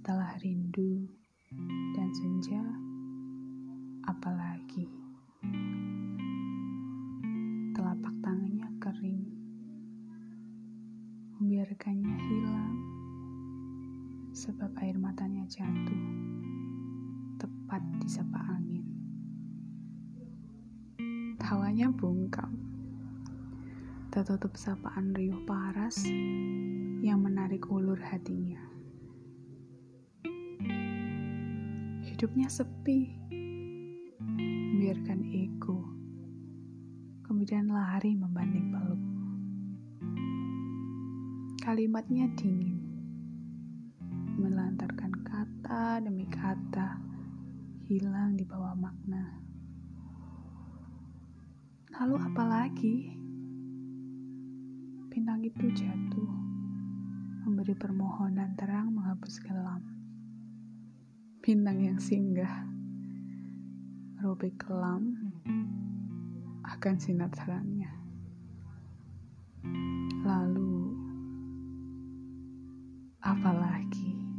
Setelah rindu dan senja, apalagi telapak tangannya kering, membiarkannya hilang sebab air matanya jatuh tepat di sapa angin. Tawanya bungkam, tertutup sapaan riuh paras yang menarik ulur hatinya. Hidupnya sepi, membiarkan ego, kemudian lari membanding peluk. Kalimatnya dingin, melantarkan kata demi kata, hilang di bawah makna. Lalu apa lagi? Bintang itu jatuh, memberi permohonan terang menghapus kelam. Bintang yang singgah, merobek kelam akan sinar terangnya. Lalu, apalagi?